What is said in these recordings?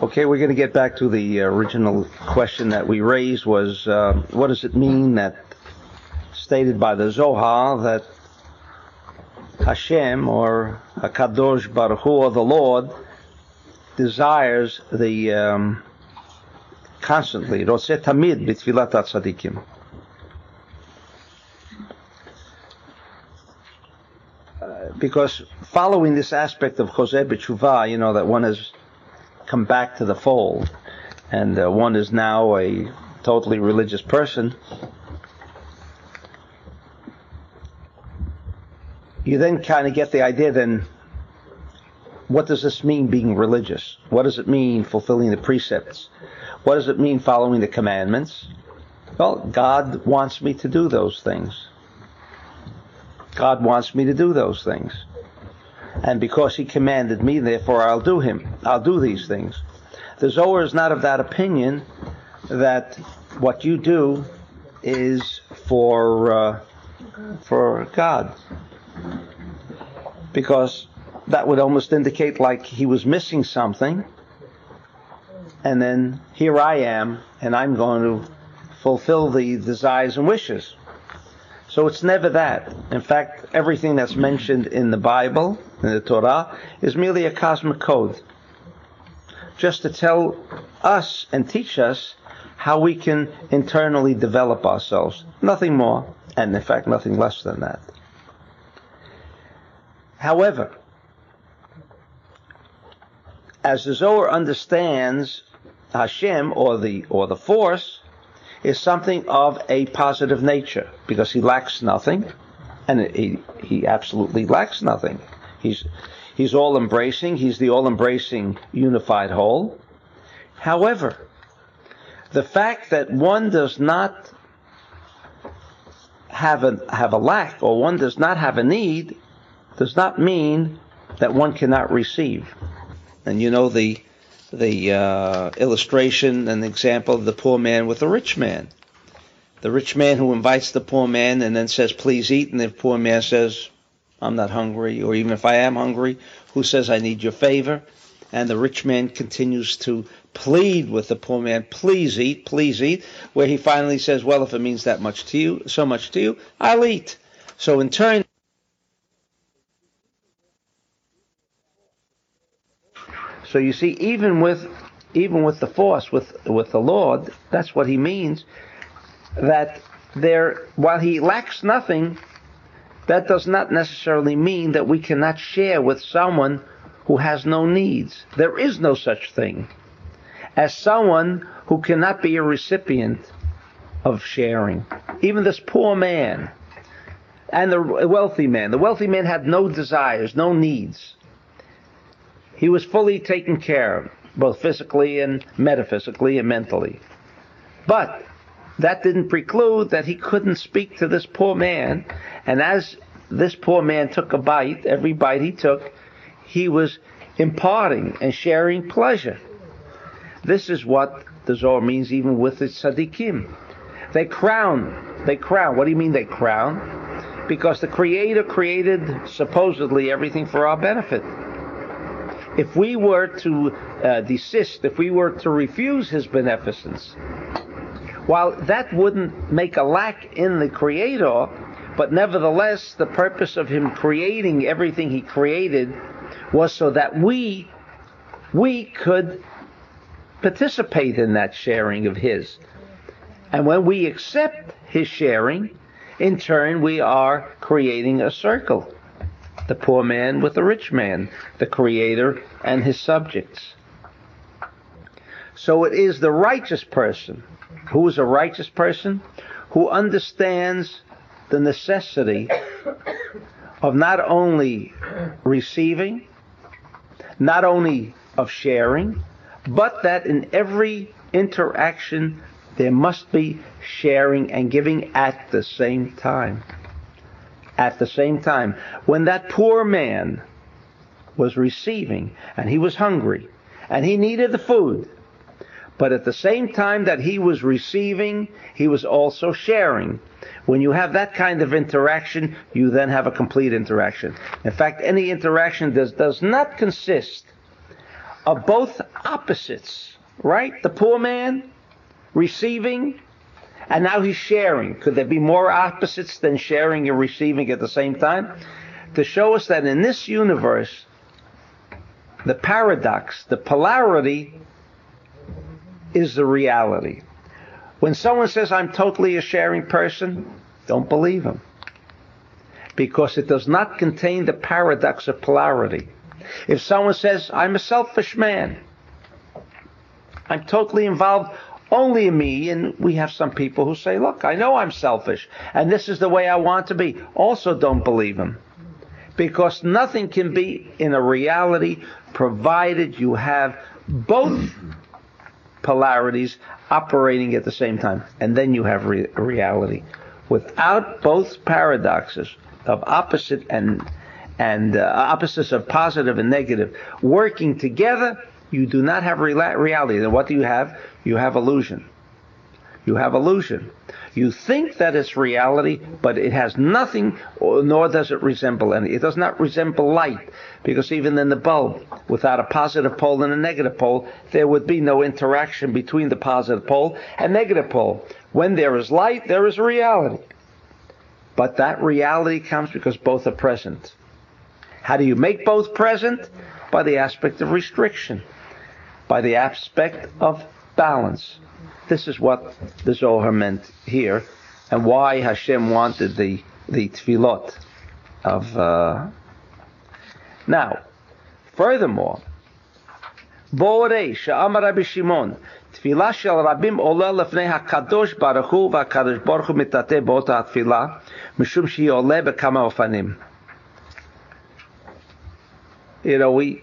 Okay, we're going to get back to the original question that we raised was uh, what does it mean that stated by the Zohar that Hashem or Hakadosh Baruch Hu or the Lord desires the um, constantly Roseh Tamid b'tfilat tzadikim. Because following this aspect of Chozer B'tshuva, you know that one has come back to the fold, and uh, one is now a totally religious person, you then kind of get the idea then what does this mean being religious? What does it mean fulfilling the precepts? What does it mean following the commandments? Well, God wants me to do those things. God wants me to do those things and because he commanded me, therefore I'll do him. I'll do these things. The Zohar is not of that opinion that what you do is for uh, for God, because that would almost indicate like he was missing something, and then here I am, and I'm going to fulfill the desires and wishes. So it's never that. In fact, everything that's mentioned in the Bible, in the Torah, is merely a cosmic code. Just to tell us and teach us how we can internally develop ourselves. Nothing more, and in fact, nothing less than that. However, as the Zohar understands Hashem or the or the force, is something of a positive nature because he lacks nothing, and he, he absolutely lacks nothing. He's, he's all embracing, he's the all embracing unified whole. However, the fact that one does not have a, have a lack or one does not have a need does not mean that one cannot receive. And you know the the uh, illustration and example of the poor man with the rich man. The rich man who invites the poor man and then says, please eat, and the poor man says, I'm not hungry, or even if I am hungry, who says I need your favor? And the rich man continues to plead with the poor man, please eat, please eat, where he finally says, well, if it means that much to you, so much to you, I'll eat. So in turn, So you see, even with even with the force, with with the Lord, that's what he means. That there, while he lacks nothing, that does not necessarily mean that we cannot share with someone who has no needs. There is no such thing as someone who cannot be a recipient of sharing. Even this poor man and the wealthy man. The wealthy man had no desires, no needs he was fully taken care of, both physically and metaphysically and mentally. But that didn't preclude that he couldn't speak to this poor man. And as this poor man took a bite, every bite he took, he was imparting and sharing pleasure. This is what the Zohar means even with the tzaddikim. They crown, they crown. What do you mean they crown? Because the Creator created supposedly everything for our benefit if we were to uh, desist, if we were to refuse his beneficence, while that wouldn't make a lack in the Creator, but nevertheless, the purpose of him creating everything he created was so that we, we could participate in that sharing of his. And when we accept his sharing, in turn, we are creating a circle the poor man with the rich man, the creator and his subjects. So it is the righteous person. Who is a righteous person? Who understands the necessity of not only receiving, not only of sharing, but that in every interaction there must be sharing and giving at the same time at the same time. When that poor man was receiving and he was hungry and he needed the food, but at the same time that he was receiving, he was also sharing. When you have that kind of interaction, you then have a complete interaction. In fact, any interaction does, does not consist of both opposites, right? The poor man receiving, and now he's sharing. Could there be more opposites than sharing and receiving at the same time? To show us that in this universe, the paradox, the polarity, is the reality. When someone says, I'm totally a sharing person, don't believe him. Because it does not contain the paradox of polarity. If someone says, I'm a selfish man, I'm totally involved only me, and we have some people who say, look, I know I'm selfish, and this is the way I want to be. Also don't believe him. Because nothing can be in a reality provided you have both polarities operating at the same time. And then you have re- reality. Without both paradoxes of opposite and and uh, opposites of positive and negative working together, you do not have re- reality. Then what do you have? You have illusion. You have illusion. You think that it's reality, but it has nothing, nor does it resemble any. It does not resemble light, because even in the bulb, without a positive pole and a negative pole, there would be no interaction between the positive pole and negative pole. When there is light, there is reality. But that reality comes because both are present. How do you make both present? By the aspect of restriction, by the aspect of balance. This is what the Zohar meant here, and why Hashem wanted the the tefillot of. Uh... Now, furthermore, Borei she'amar Rabbi Shimon, תפילה של רבים עולה לפני הקדוש ברוך הוא והקדוש ברוך הוא מתעטה באותה התפילה משום שהיא עולה בכמה אופנים. You know, we,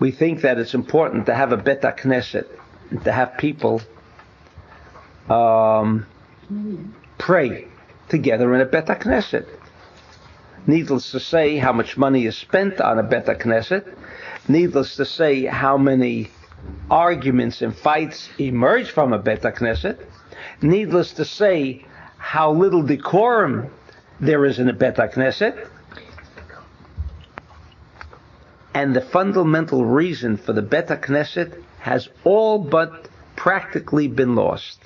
we think that it's important to have a Bet Knesset, to have people um, pray together in a Bet Knesset. Needless to say, how much money is spent on a Bet Knesset. Needless to say, how many arguments and fights emerge from a Bet Knesset. Needless to say, how little decorum there is in a Bet Knesset. And the fundamental reason for the Bet Knesset has all but practically been lost.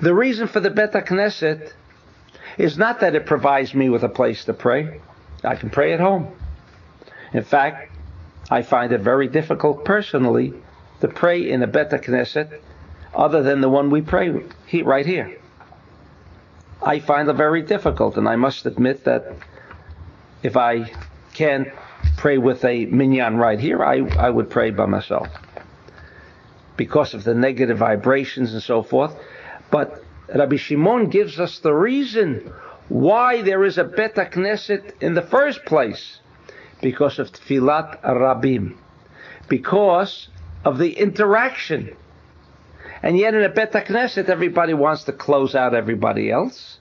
The reason for the Bet Knesset is not that it provides me with a place to pray. I can pray at home. In fact, I find it very difficult personally to pray in a Bet Knesset other than the one we pray right here. I find it very difficult, and I must admit that if I can't pray with a minyan right here, I, I would pray by myself because of the negative vibrations and so forth. But Rabbi Shimon gives us the reason why there is a Bet Knesset in the first place. Because of Tfilat Rabim. Because of the interaction. And yet in a Bet Knesset, everybody wants to close out everybody else.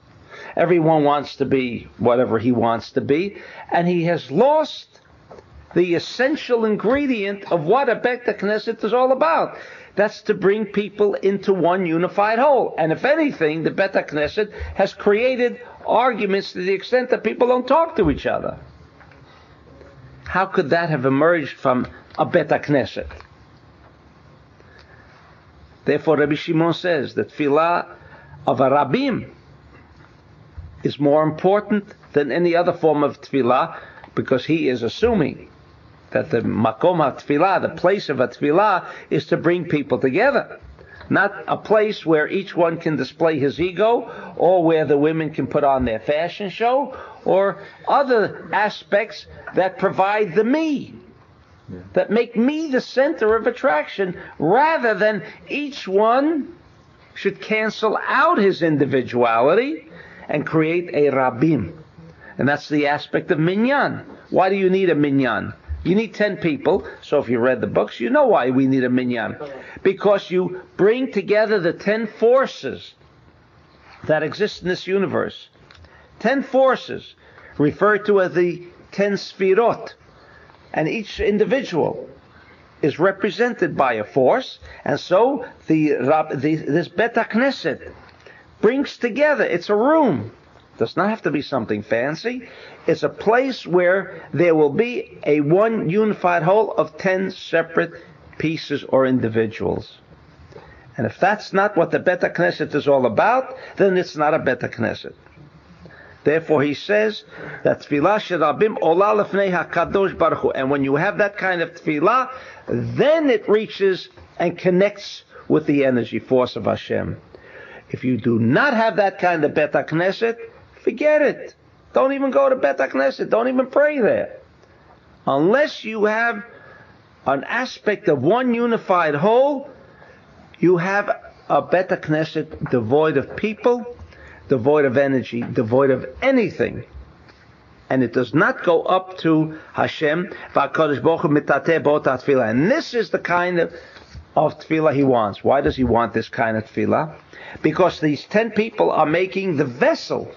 Everyone wants to be whatever he wants to be. And he has lost the essential ingredient of what a Bet Knesset is all about. That's to bring people into one unified whole. And if anything, the Bet Knesset has created arguments to the extent that people don't talk to each other. How could that have emerged from a Bet Knesset? Therefore, Rabbi Shimon says that Tfilah of a Rabbim is more important than any other form of Tfilah because he is assuming that the makom tefillah, the place of a tefillah, is to bring people together. Not a place where each one can display his ego, or where the women can put on their fashion show, or other aspects that provide the me, yeah. that make me the center of attraction, rather than each one should cancel out his individuality and create a rabbim. And that's the aspect of minyan. Why do you need a minyan? You need 10 people. So if you read the books, you know why we need a minyan. Because you bring together the 10 forces that exist in this universe. 10 forces referred to as the 10 sfirot. And each individual is represented by a force. And so the, the this Bet Knesset brings together, it's a room Does not have to be something fancy. It's a place where there will be a one unified whole of ten separate pieces or individuals. And if that's not what the Beta Knesset is all about, then it's not a Beta Knesset. Therefore, he says that tefillah sherabim ola lefnei hakadosh baruch Hu. And when you have that kind of tefillah, then it reaches and connects with the energy force of Hashem. If you do not have that kind of Beta Knesset, forget it. Don't even go to Beta Knesset. Don't even pray there. Unless you have an aspect of one unified whole, you have a Beta Knesset devoid of people, devoid of energy, devoid of anything. And it does not go up to Hashem, and this is the kind of, of tefillah he wants. Why does he want this kind of tefillah? Because these ten people are making the vessel.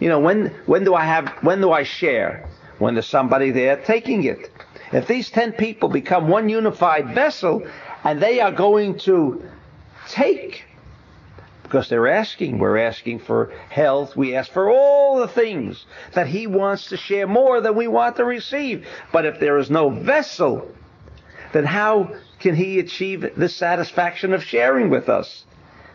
You know, when, when do I have, when do I share? When there's somebody there taking it. If these ten people become one unified vessel, and they are going to take because they're asking. We're asking for health. We ask for all the things that He wants to share more than we want to receive. But if there is no vessel, then how can He achieve the satisfaction of sharing with us?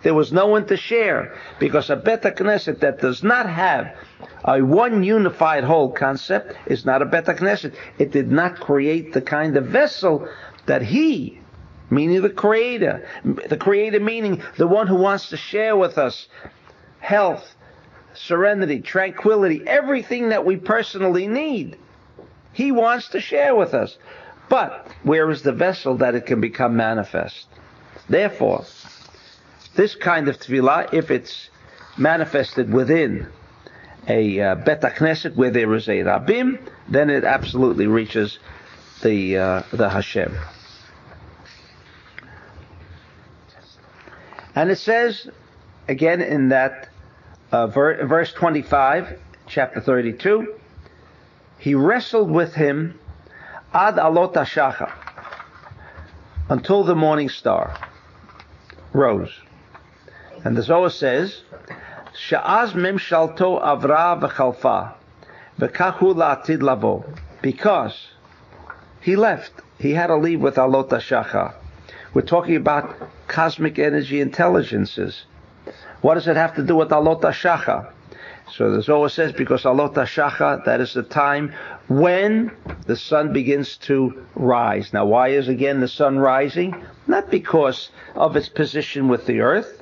There was no one to share because a Beta Knesset that does not have a one unified whole concept is not a Beta Knesset. It did not create the kind of vessel that He meaning the Creator. The Creator meaning the one who wants to share with us health, serenity, tranquility, everything that we personally need. He wants to share with us. But where is the vessel that it can become manifest? Therefore, this kind of tefillah, if it's manifested within a uh, Bet Knesset where there is a Rabbim, then it absolutely reaches the uh, the Hashem. And it says, again in that uh, ver- verse 25, chapter 32, he wrestled with him ad alot shacha until the morning star rose. And the Zohar says, Sha'az memshalto avra v'chalfa v'kahu la'atid lavo. Because he left. He had to leave with alot shacha. We're talking about cosmic energy intelligences. What does it have to do with Alot Shacha? So the Zohar says because Alot Shacha, that is the time when the sun begins to rise. Now why is again the sun rising? Not because of its position with the earth.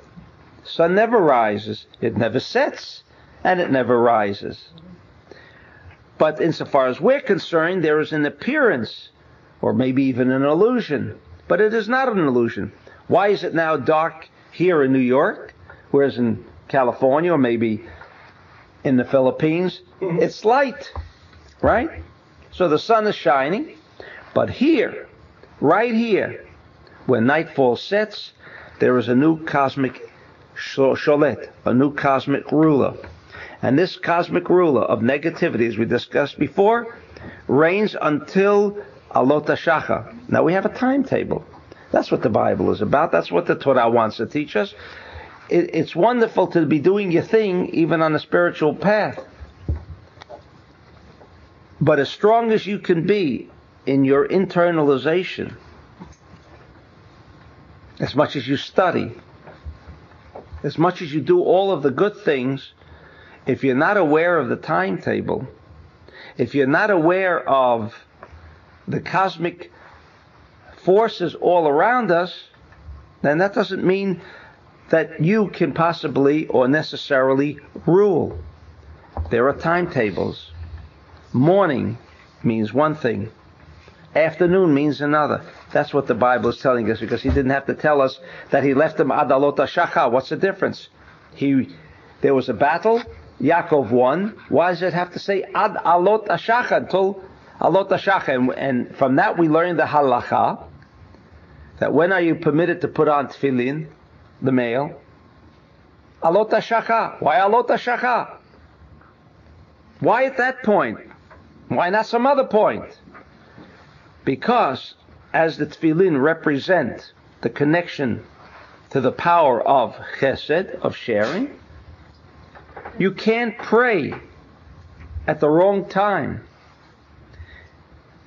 The sun never rises. It never sets. And it never rises. But insofar as we're concerned, there is an appearance, or maybe even an illusion. But it is not an illusion. Why is it now dark here in New York, whereas in California or maybe in the Philippines, mm-hmm. it's light, right? So the sun is shining, but here, right here, when nightfall sets, there is a new cosmic sholet, a new cosmic ruler. And this cosmic ruler of negativity, as we discussed before, reigns until Alota Shacha. Now we have a timetable. That's what the Bible is about. That's what the Torah wants to teach us. It, it's wonderful to be doing your thing even on a spiritual path. But as strong as you can be in your internalization, as much as you study, as much as you do all of the good things, if you're not aware of the timetable, if you're not aware of the cosmic forces all around us, then that doesn't mean that you can possibly or necessarily rule. There are timetables. Morning means one thing. Afternoon means another. That's what the Bible is telling us because he didn't have to tell us that he left them adalota shacha. What's the difference? He, there was a battle. Yaakov won. Why does it have to say ad alot until alot ashacha? And, and from that we learn the halacha that when are you permitted to put on tefillin, the male? Alot shacha. Why alot shacha? Why at that point? Why not some other point? Because as the tefillin represent the connection to the power of chesed, of sharing, You can't pray at the wrong time.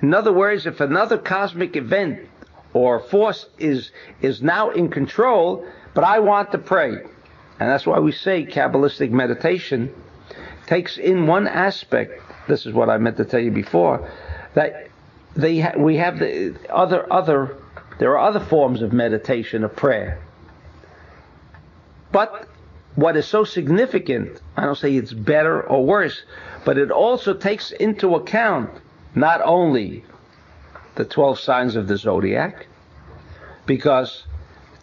In other words, if another cosmic event or force is is now in control, but I want to pray. And that's why we say Kabbalistic meditation takes in one aspect. This is what I meant to tell you before, that they ha- we have the other other there are other forms of meditation of prayer. But what is so significant, I don't say it's better or worse, but it also takes into account not only the 12 signs of the zodiac, because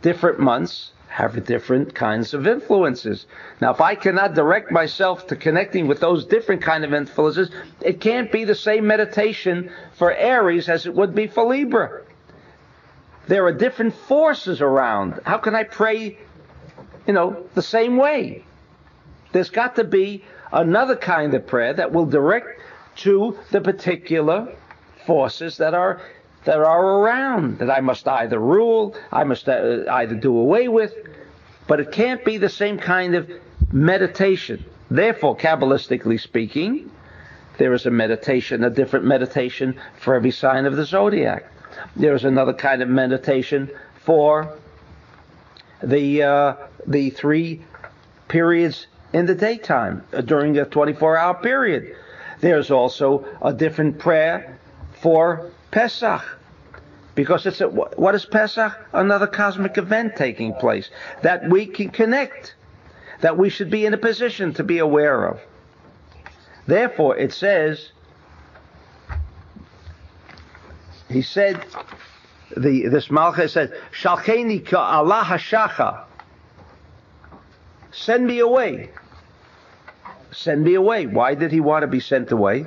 different months have different kinds of influences. Now, if I cannot direct myself to connecting with those different kind of influences, it can't be the same meditation for Aries as it would be for Libra. There are different forces around. How can I pray, you know, the same way? There's got to be another kind of prayer that will direct to the particular forces that are that are around that I must either rule, I must uh, either do away with, but it can't be the same kind of meditation. Therefore, Kabbalistically speaking, there is a meditation, a different meditation for every sign of the zodiac. There is another kind of meditation for the uh, the three periods in the daytime uh, during a 24-hour period. There's also a different prayer for Pesach. Because it's a, what is Pesach? Another cosmic event taking place that we can connect, that we should be in a position to be aware of. Therefore, it says, he said, the this Malach said, Shalcheni Allah hashacha. Send me away. Send me away. Why did he want to be sent away?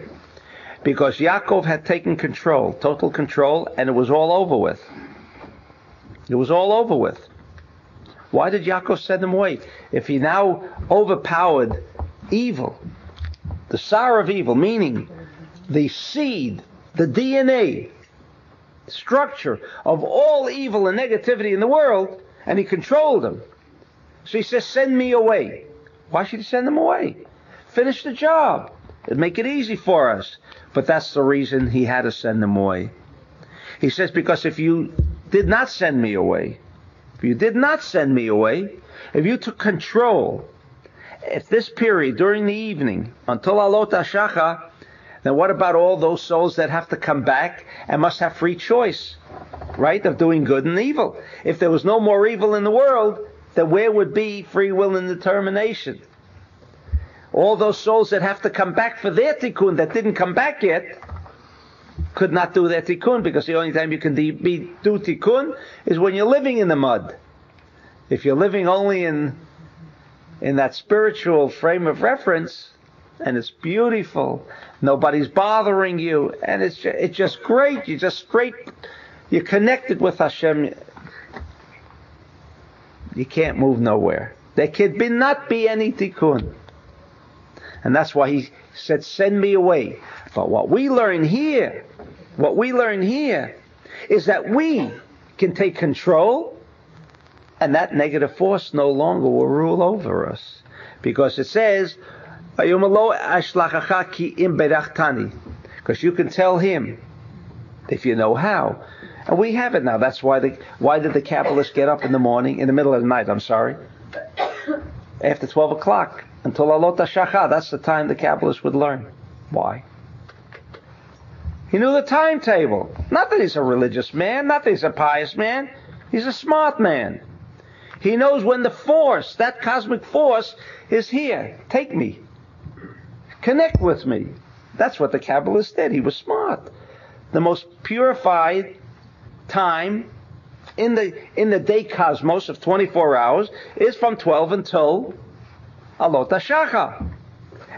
Because Yaakov had taken control, total control, and it was all over with. It was all over with. Why did Yaakov send him away? If he now overpowered evil, the sire of evil, meaning the seed, the DNA, structure of all evil and negativity in the world, and he controlled them. So he says, send me away. Why should he send them away? Finish the job. It'd make it easy for us. But that's the reason he had to send them away. He says, because if you did not send me away, if you did not send me away, if you took control at this period during the evening until Alot Ashacha, then what about all those souls that have to come back and must have free choice, right, of doing good and evil? If there was no more evil in the world, then where would be free will and determination? All those souls that have to come back for their tikkun that didn't come back yet could not do their tikkun because the only time you can de- be, do tikkun is when you're living in the mud. If you're living only in in that spiritual frame of reference, and it's beautiful, nobody's bothering you, and it's just, it's just great. You're just straight, you're connected with Hashem. You can't move nowhere. There could be not be any tikkun. And that's why he said, send me away. But what we learn here, what we learn here is that we can take control and that negative force no longer will rule over us. Because it says, because you can tell him if you know how. And we have it now. That's why the why did the Kabbalists get up in the morning, in the middle of the night, I'm sorry, after 12 o'clock? Until Alot Shacha. That's the time the Kabbalist would learn. Why? He knew the timetable. Not that he's a religious man, not that he's a pious man. He's a smart man. He knows when the force, that cosmic force, is here. Take me. Connect with me. That's what the Kabbalist did. He was smart. The most purified time in the in the day cosmos of 24 hours is from 12 until alot shacha,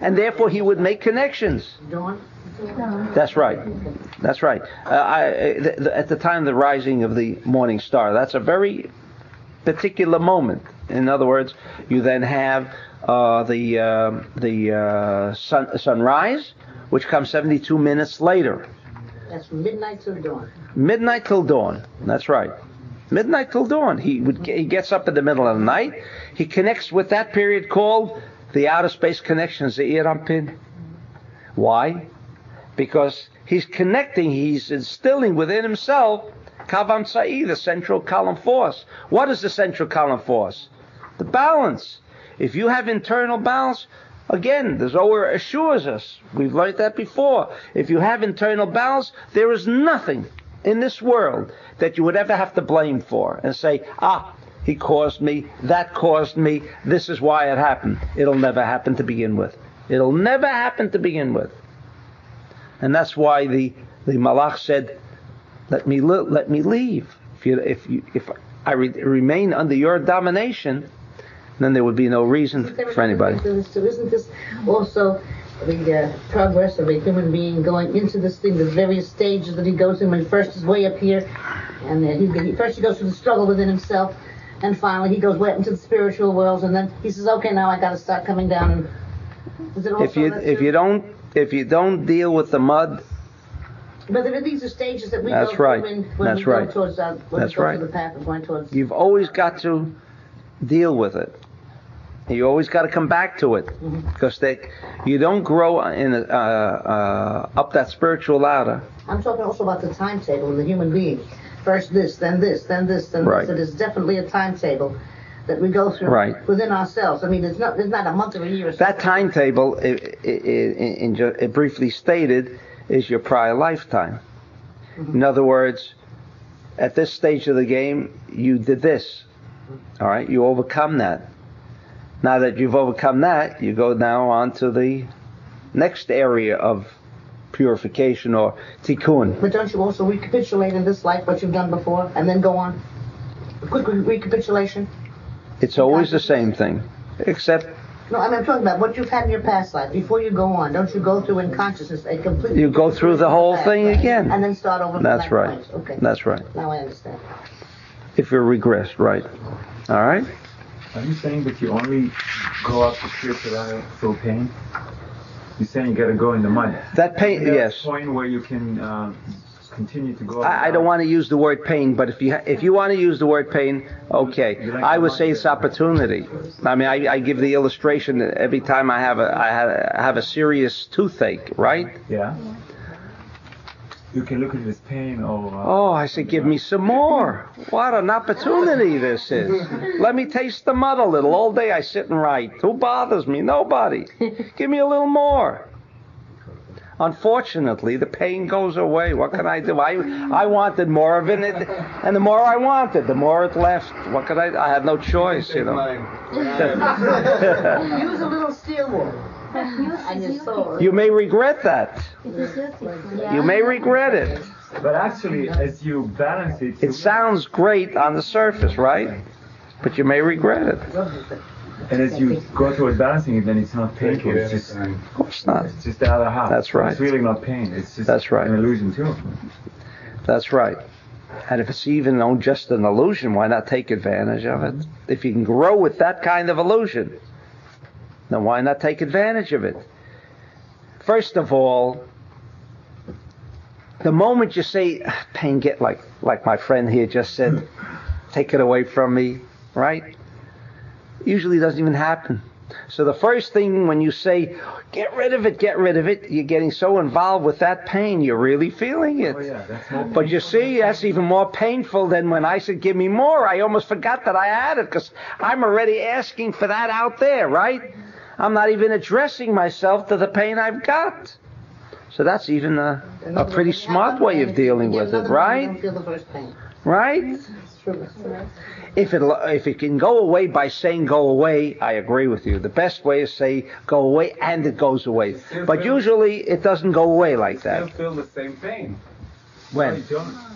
and therefore he would make connections. That's right. That's right. Uh, I, the, the, at the time of the rising of the morning star, that's a very particular moment. In other words, you then have uh, the uh, the uh, sun, sunrise, which comes 72 minutes later. That's midnight till dawn. Midnight till dawn. That's right. Midnight till dawn. He would he gets up in the middle of the night. He connects with that period called the outer space connections, the Irampin. Why? Because he's connecting, he's instilling within himself Kav Emtzai, the central column force. What is the central column force? The balance. If you have internal balance, again, the Zohar assures us, we've learned that before. If you have internal balance, there is nothing in this world that you would ever have to blame for and say, ah, he caused me, that caused me, this is why it happened. It'll never happen to begin with. It'll never happen to begin with. And that's why the, the Malach said, let me, li- let me leave. If, you, if, you, if I re- remain under your domination, then there would be no reason for anybody. So isn't this also the uh, progress of a human being going into this thing, the various stages that he goes in when he first is way up here, and he, he, first he goes through the struggle within himself, and finally he goes way into the spiritual worlds, and then he says, okay, now I got to start coming down. And, if you if you don't if you don't deal with the mud. But there are these are stages that we That's go right. through when, when That's we go right. towards uh, when That's we go right. the path of going towards. You've always got to deal with it. You always got to come back to it because they, you don't grow in a, uh, uh, up that spiritual ladder. I'm talking also about the timetable in the human being. First this, then this, then this, then Right. this. It is definitely a timetable that we go through Right. within ourselves. I mean, it's not it's not a month or a year. Or That timetable, i i i in, ju- it briefly stated, is your prior lifetime. In other words, at this stage of the game, you did this. All right, you overcome that. Now that you've overcome that, you go now on to the next area of purification or tikkun. But don't you also recapitulate in this life what you've done before and then go on? A quick recapitulation? It's always the same thing, except No, I mean, I'm talking about what you've had in your past life. Before you go on, don't you go through in consciousness a complete. You go through the whole thing Right. again. And then start over that's that right. point. Okay. That's right. Now I understand. If you're regressed, right? All right. Are you saying that you only go up to spiritual level through pain? You're saying you gotta go in the mud. That pain, There's yes. point where you can uh, continue to go. I, I don't want to use the word pain, but if you if you want to use the word pain, okay. I would say it's opportunity. I mean, I, I give the illustration that every time I have a I have, I have a serious toothache, right? Yeah. You can look at it as pain or. Uh, Oh, I said, give me some more. What an opportunity this is. Let me taste the mud a little. All day I sit and write. Who bothers me? Nobody. Give me a little more. Unfortunately, the pain goes away. What can I do? I I wanted more of it, and, it, and the more I wanted, the more it left. What could I? I had no choice, you know. Use a little steel wool on your sword. you may regret that. You may regret it. But actually, as you balance it, It sounds great on the surface, right? But you may regret it. and as you go towards balancing it, then it's not painful. It's just, Of course not. it's just the other half. That's right. It's really not pain. It's just That's right. an illusion too. That's right. And if it's even just an illusion, why not take advantage of it? If you can grow with that kind of illusion, then why not take advantage of it? First of all, the moment you say, "Ah, pain, get like, like my friend here just said, take it away from me, right? Usually doesn't even happen. So the first thing when you say, get rid of it, get rid of it, you're getting so involved with that pain, you're really feeling it. Oh yeah. But you see, that's even more painful than when I said, give me more. I almost forgot that I had it because I'm already asking for that out there, right? I'm not even addressing myself to the pain I've got. So that's even a, a pretty smart way of dealing with it, right? don't feel the first pain. Right? If it if it can go away by saying go away, I agree with you. The best way is say go away and it goes away. But usually it doesn't go away like still that. feel the same pain. When?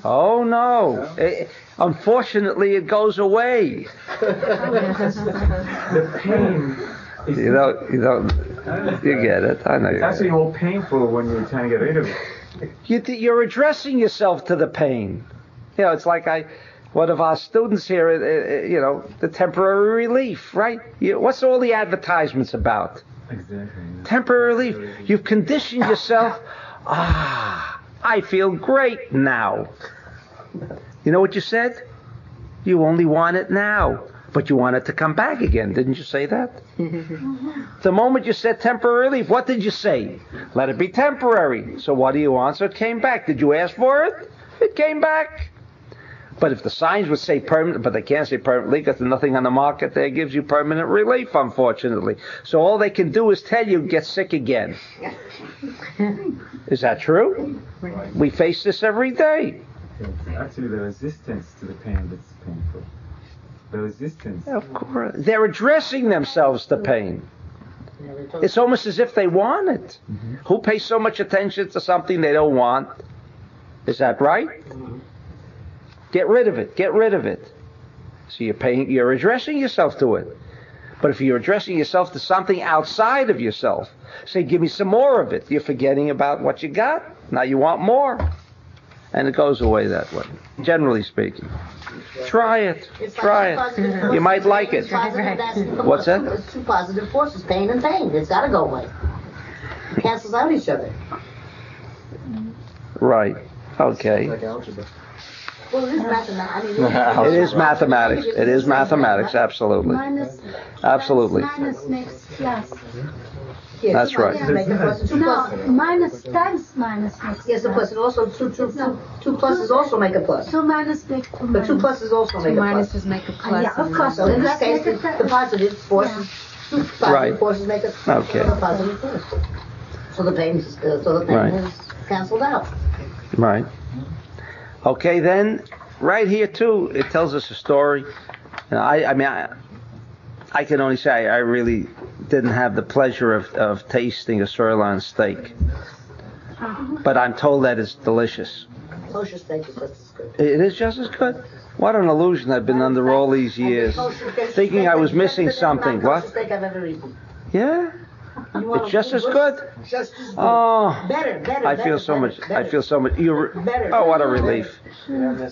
Oh no! It- unfortunately, it goes away. The pain. Is You don't. You don't. You get it. I know. It's You actually more painful when you're trying to get rid of it. You, you're addressing yourself to the pain. You know, it's like I. One of our students here, uh, uh, you know, the temporary relief, right? You, what's all the advertisements about? Exactly. Temporary relief. You've conditioned yourself. Ah, I feel great now. You know what you said? You only want it now. But you wanted to come back again. Didn't you say that? the moment you said temporary relief, what did you say? Let it be temporary. So what do you want? So it came back. Did you ask for it? It came back. But if the signs would say permanent, but they can't say permanently because there's nothing on the market that gives you permanent relief, unfortunately. So all they can do is tell you get sick again. is that true? We face this every day. It's actually the resistance to the pain that's painful. The resistance. Of course. They're addressing themselves to pain. It's almost as if they want it. Mm-hmm. Who pays so much attention to something they don't want? Is that right? Mm-hmm. Get rid of it. Get rid of it. So you're paying, you're addressing yourself to it. But if you're addressing yourself to something outside of yourself, say, give me some more of it. You're forgetting about what you got. Now you want more. And it goes away that way, generally speaking. Try it. It's Try like it. forces. You might like it. It's positive asking for What's that? It's two positive forces, pain and pain. It's got to go away. It cancels out each other. Right. Okay. Well, it is mathematics. It is mathematics. It is mathematics, absolutely. Minus. Absolutely. Minus makes plus. Yeah, That's two right. pluses make a plus, two No, pluses. minus times minus makes Yes, a plus. plus. And also two, two, two, two pluses also make a plus. Two minus make two But two minus. pluses also make a plus. Minuses make a Ah, plus. yeah, of and course. So in this case, the, the positive forces, two positive Right. forces make a, Okay. a positive force. So the pain, is- uh, so the pain Right. is canceled out. Right. Okay, then, right here too, it tells us a story. Now, I, I mean, I, I can only say I, really didn't have the pleasure of, of tasting a sirloin steak, but I'm told that it's delicious. Kosher steak is just as good. It is just as good. What an illusion I've been under all these years, thinking I was missing something. What? steak I've ever eaten. Yeah, it's just as good. Just as good. Oh, Better, better. I better, feel so better, much. I feel so much. You. Better. Oh, what a relief!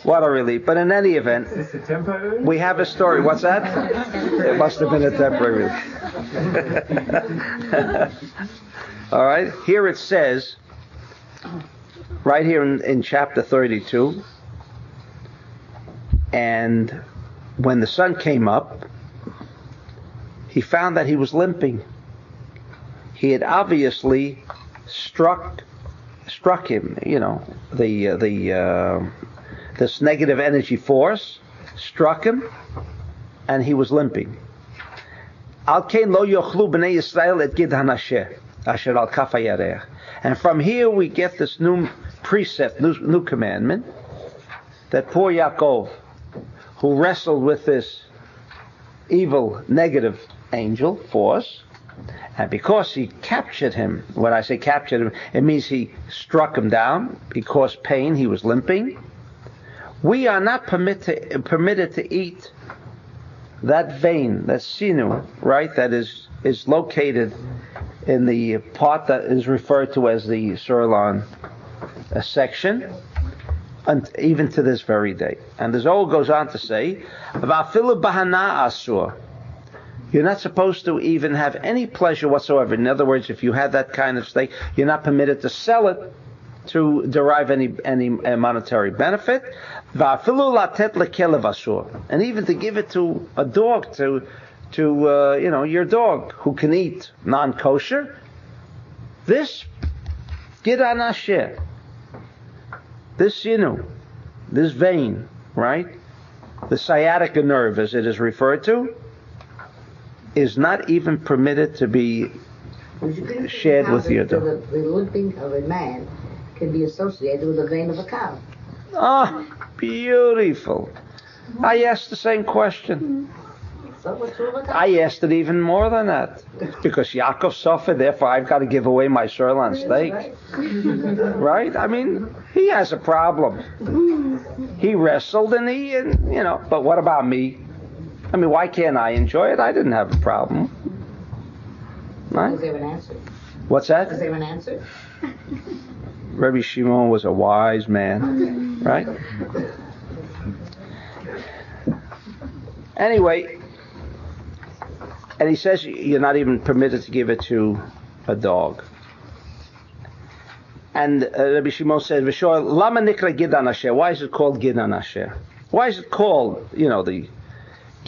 What a relief! But in any event, Is this a temporary? We have a story. What's that? It must have been a temporary. All right. Here it says, right here in, in chapter 32, and when the sun came up, he found that he was limping. He had obviously struck struck him. You know, the uh, the uh, this negative energy force struck him, and he was limping. And from here we get this new precept, new, new commandment, that poor Yaakov, who wrestled with this evil, negative angel force, and because he captured him, when I say captured him, it means he struck him down, he caused pain, he was limping. We are not permit to, permitted to eat that vein, that sinew, right, that is, is located in the part that is referred to as the sirloin uh, section, and even to this very day. And the Zohar goes on to say, "Va'afilu bahana asur." You're not supposed to even have any pleasure whatsoever. In other words, if you had that kind of steak, you're not permitted to sell it to derive any any uh, monetary benefit. And even to give it to a dog, to to uh, you know your dog who can eat non-kosher. This gid hanasheh. This you know, this vein, right? The sciatica nerve, as it is referred to, is not even permitted to be Would you please Shared with the- you, The, the limping of a man can be associated with the vein of a cow. ah beautiful. I asked the same question. So what's wrong with that? I asked it even more than that. Because Yaakov suffered, therefore I've got to give away my sirloin steak. Right? Right? I mean, he has a problem. He wrestled and he, and, you know, but what about me? I mean, why can't I enjoy it? I didn't have a problem. Right? Is there an answer? What's that? there an answer? Rabbi Shimon was a wise man, right? Anyway, and he says you're not even permitted to give it to a dog. And uh, Rabbi Shimon says, "V'shor lama nikra gid hanasheh." Why is it called gid hanasheh? Why is it called, you know, the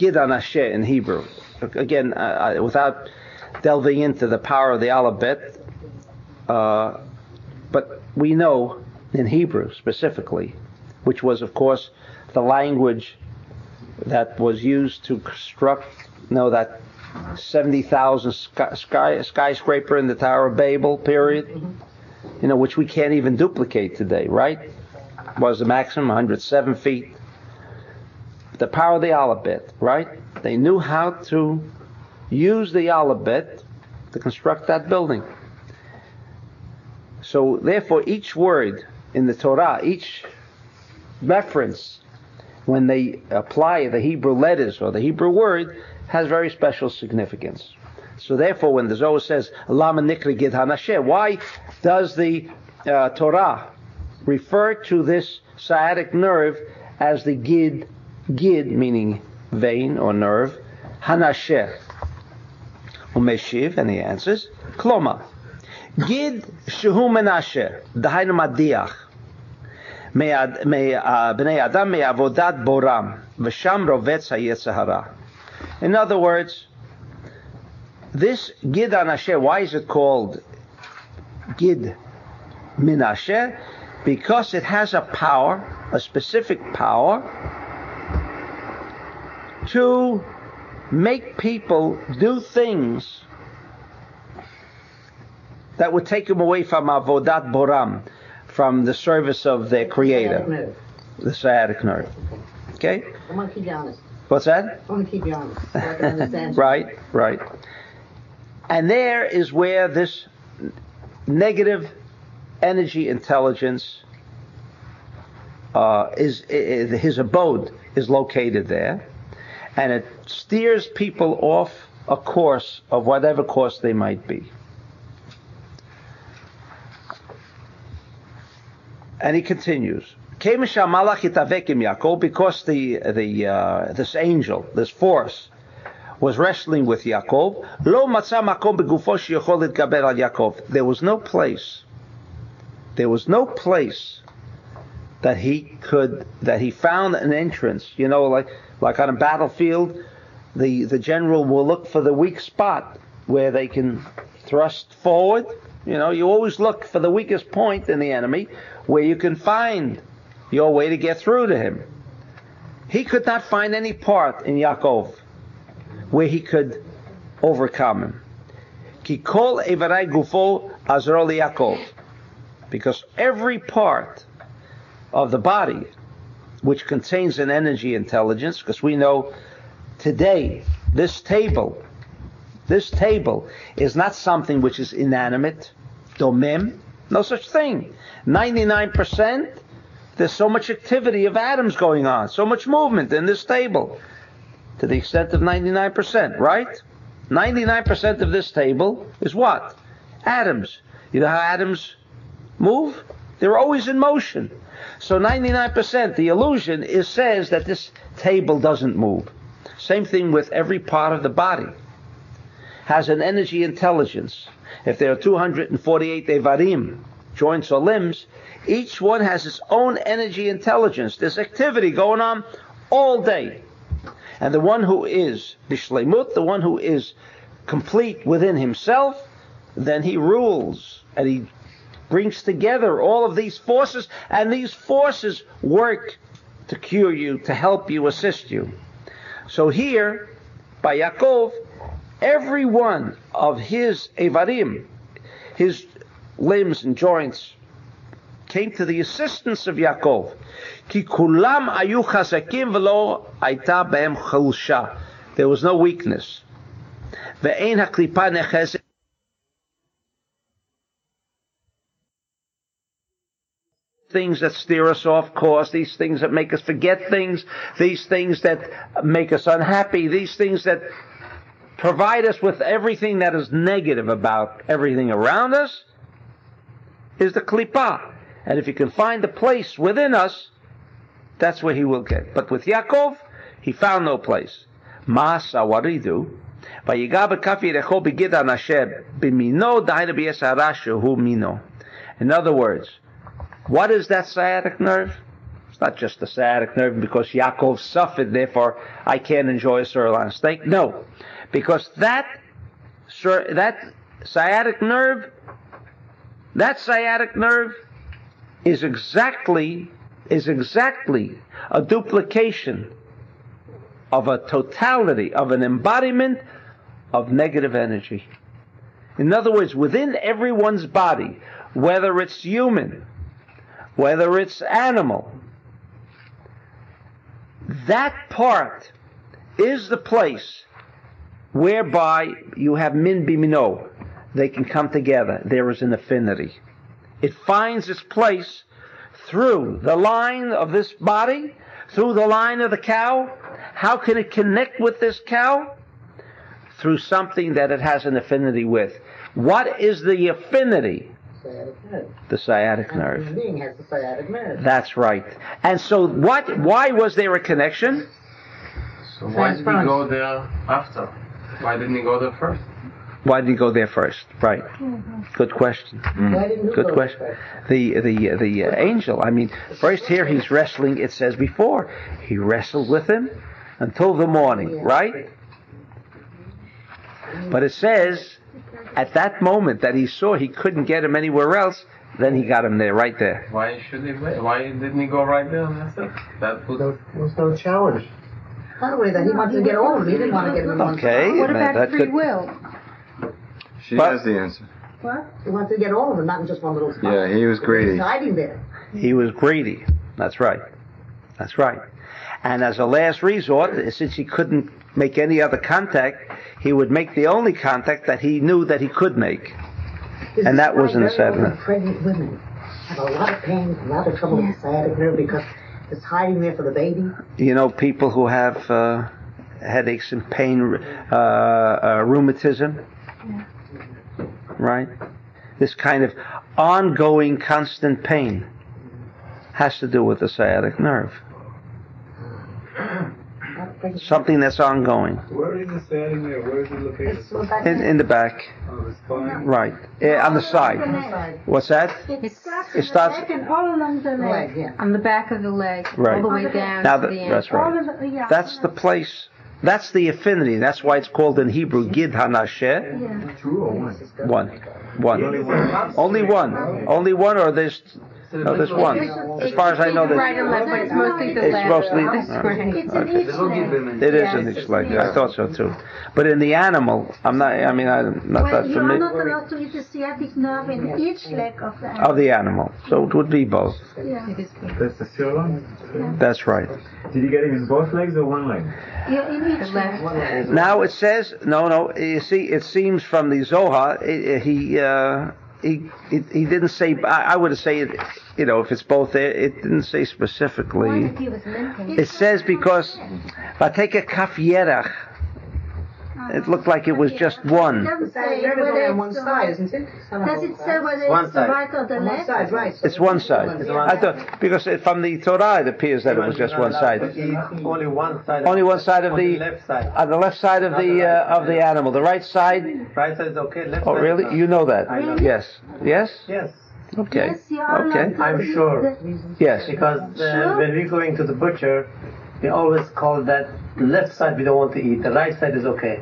Gid Anasheh in Hebrew. Again, uh, uh, without delving into the power of the alphabet, uh, but we know in Hebrew specifically, which was, of course, the language that was used to construct, you know, that 70,000 sky, sky, skyscraper in the Tower of Babel period, you know, which we can't even duplicate today, right? Was the maximum 107 feet. The power of the alphabet, right? They knew how to use the alphabet to construct that building. So therefore, each word in the Torah, each reference, when they apply the Hebrew letters or the Hebrew word, has very special significance. So therefore, when the Zohar says Lama Nikri Gid Hanasheh, why does the uh, Torah refer to this sciatic nerve as the Gid, Gid meaning vein or nerve. Hanasher. Umeshiv, and he answers, Kloma. Gid shehu menasher, dahainu madiach. Uh, bnei Adam me'avodat boram, v'sham rovetz hayetzahara. In other words, this Gid Anasher, why is it called Gid Minasher? Because it has a power, a specific power, to make people do things that would take them away from Avodat Boram, from the service of their Creator, the sciatic nerve. Okay? I want to keep you honest. What's that? I want to keep you honest. So I can understand. Right, right. And there is where this negative energy intelligence uh, is, i i- his abode is located there, and it steers people off a course of whatever course they might be. And he continues. Because the, the uh, this angel, this force, was wrestling with Yaakov. There was no place. There was no place that he could that he found an entrance. You know, like like on a battlefield, the the general will look for the weak spot where they can thrust forward. You know, you always look for the weakest point in the enemy where you can find your way to get through to him. He could not find any part in Yaakov where he could overcome him. Yaakov. Because every part of the body which contains an energy intelligence, because we know today this table, this table is not something which is inanimate, no such thing. 99%, there's so much activity of atoms going on, so much movement in this table, to the extent of 99%, right? 99% of this table is what? Atoms. You know how atoms move? They're always in motion. So 99%, the illusion is says that this table doesn't move. Same thing with every part of the body. Has an energy intelligence. If there are 248 evarim, joints or limbs, each one has its own energy intelligence. There's activity going on all day. And the one who is bishlemut, the one who is complete within himself, then he rules and he brings together all of these forces, and these forces work to cure you, to help you, assist you. So here, by Yaakov, every one of his evarim, his limbs and joints, came to the assistance of Yaakov. Ki kulam ayu chazakim v'lo aita. There was no weakness. Ve'ein haklipa things that steer us off course, these things that make us forget things, these things that make us unhappy, these things that provide us with everything that is negative about everything around us, is the klipa. And if you can find the place within us, that's where he will get. But with Yaakov, he found no place. Masa, what did he do? In other words, what is that sciatic nerve? It's not just the sciatic nerve because Yaakov suffered, therefore I can't enjoy a sirloin steak. No, because that that sciatic nerve, that sciatic nerve is exactly is exactly a duplication of a totality of an embodiment of negative energy. In other words, within everyone's body, whether it's human, whether it's animal, that part is the place whereby you have min bimino. They can come together. There is an affinity. It finds its place through the line of this body, through the line of the cow. How can it connect with this cow? Through something that it has an affinity with. What is the affinity? Sciatic nerve. The sciatic And the nerve. human being has the sciatic nerve. That's right. And so what, why was there a connection? So why did he go there after? Why didn't he go there first? Why did he go there first? Right. Good question. Why Good go question. The the the uh, angel. I mean, first here he's wrestling. It says before he wrestled with him until the morning, right? But it says at that moment that he saw he couldn't get him anywhere else. Then he got him there, right there. Why should he wait? Why didn't he go right there and that's it? That was There was no challenge. Not only that, he wanted to get all of them. He didn't want to get them one Okay. spot. What about that's free good. will? She But- has the answer. What? He wanted to get all of them, not in just one little spot. Yeah, he was greedy. He's hiding there. He was greedy. That's right. That's right. And as a last resort, since he couldn't make any other contact, he would make the only contact that he knew that he could make. This And that was in the very often sediment. Pregnant women have a lot of pain, a lot of trouble with the sciatic nerve because it's hiding there for the baby. You know, people who have uh, headaches and pain, uh, uh, rheumatism, right? This kind of ongoing, constant pain has to do with the sciatic nerve. Not pregnant- Something that's ongoing. Where is the sailing there? Where is it located? It's so bad. In, in the back, On the spine? right. Eh, on the side. Inside. What's that? It starts it starts- the leg and all along the leg. Leg, yeah. On the back of the leg, Right. all the way down Now to the end. that's All right. of the, yeah. That's the place. That's the affinity. That's why it's called in Hebrew Gid Hanasheh. Yeah. Two or one? One. One. Only one. Only one, or there's no, there's one. As far as I know, It's right there's, and left, but it's mostly the It's left. mostly- That's right. It's in each leg. it is in each leg. I thought so too. But in the animal, I'm not. I mean, I'm not Well, that you are familiar not allowed to eat the sciatic nerve in each leg of the of animal. the animal. So it would be both. Yeah. It is good. That's the sirloin? That's right. Did you get it in both legs or one leg? Yeah, in each leg. Now it says no, no. You see, it seems from the Zohar, it, he uh, he, he he didn't say. I, I would say, it, you know, if it's both there, it didn't say specifically. He was limping. It says because Vateka Kaf Yerach. It looked like it was just one. doesn't say nerve is only whether it's side, it? It's not on Does both it say whether One it's the side. right or the one left? side, right. It's one side. It's Yeah. one I thought because from the Torah it appears that it was just one side. Only one side. Only one side of the- left side. On the left side of the uh, of the animal, the right side. Right side is okay. Left Oh, really? You know that? I know. Yes. Yes. Yes. Okay. Yes, you are Okay. I'm sure. Yes. Because uh, when we're going to the butcher, we always call that left side we don't want to eat. The right side is okay.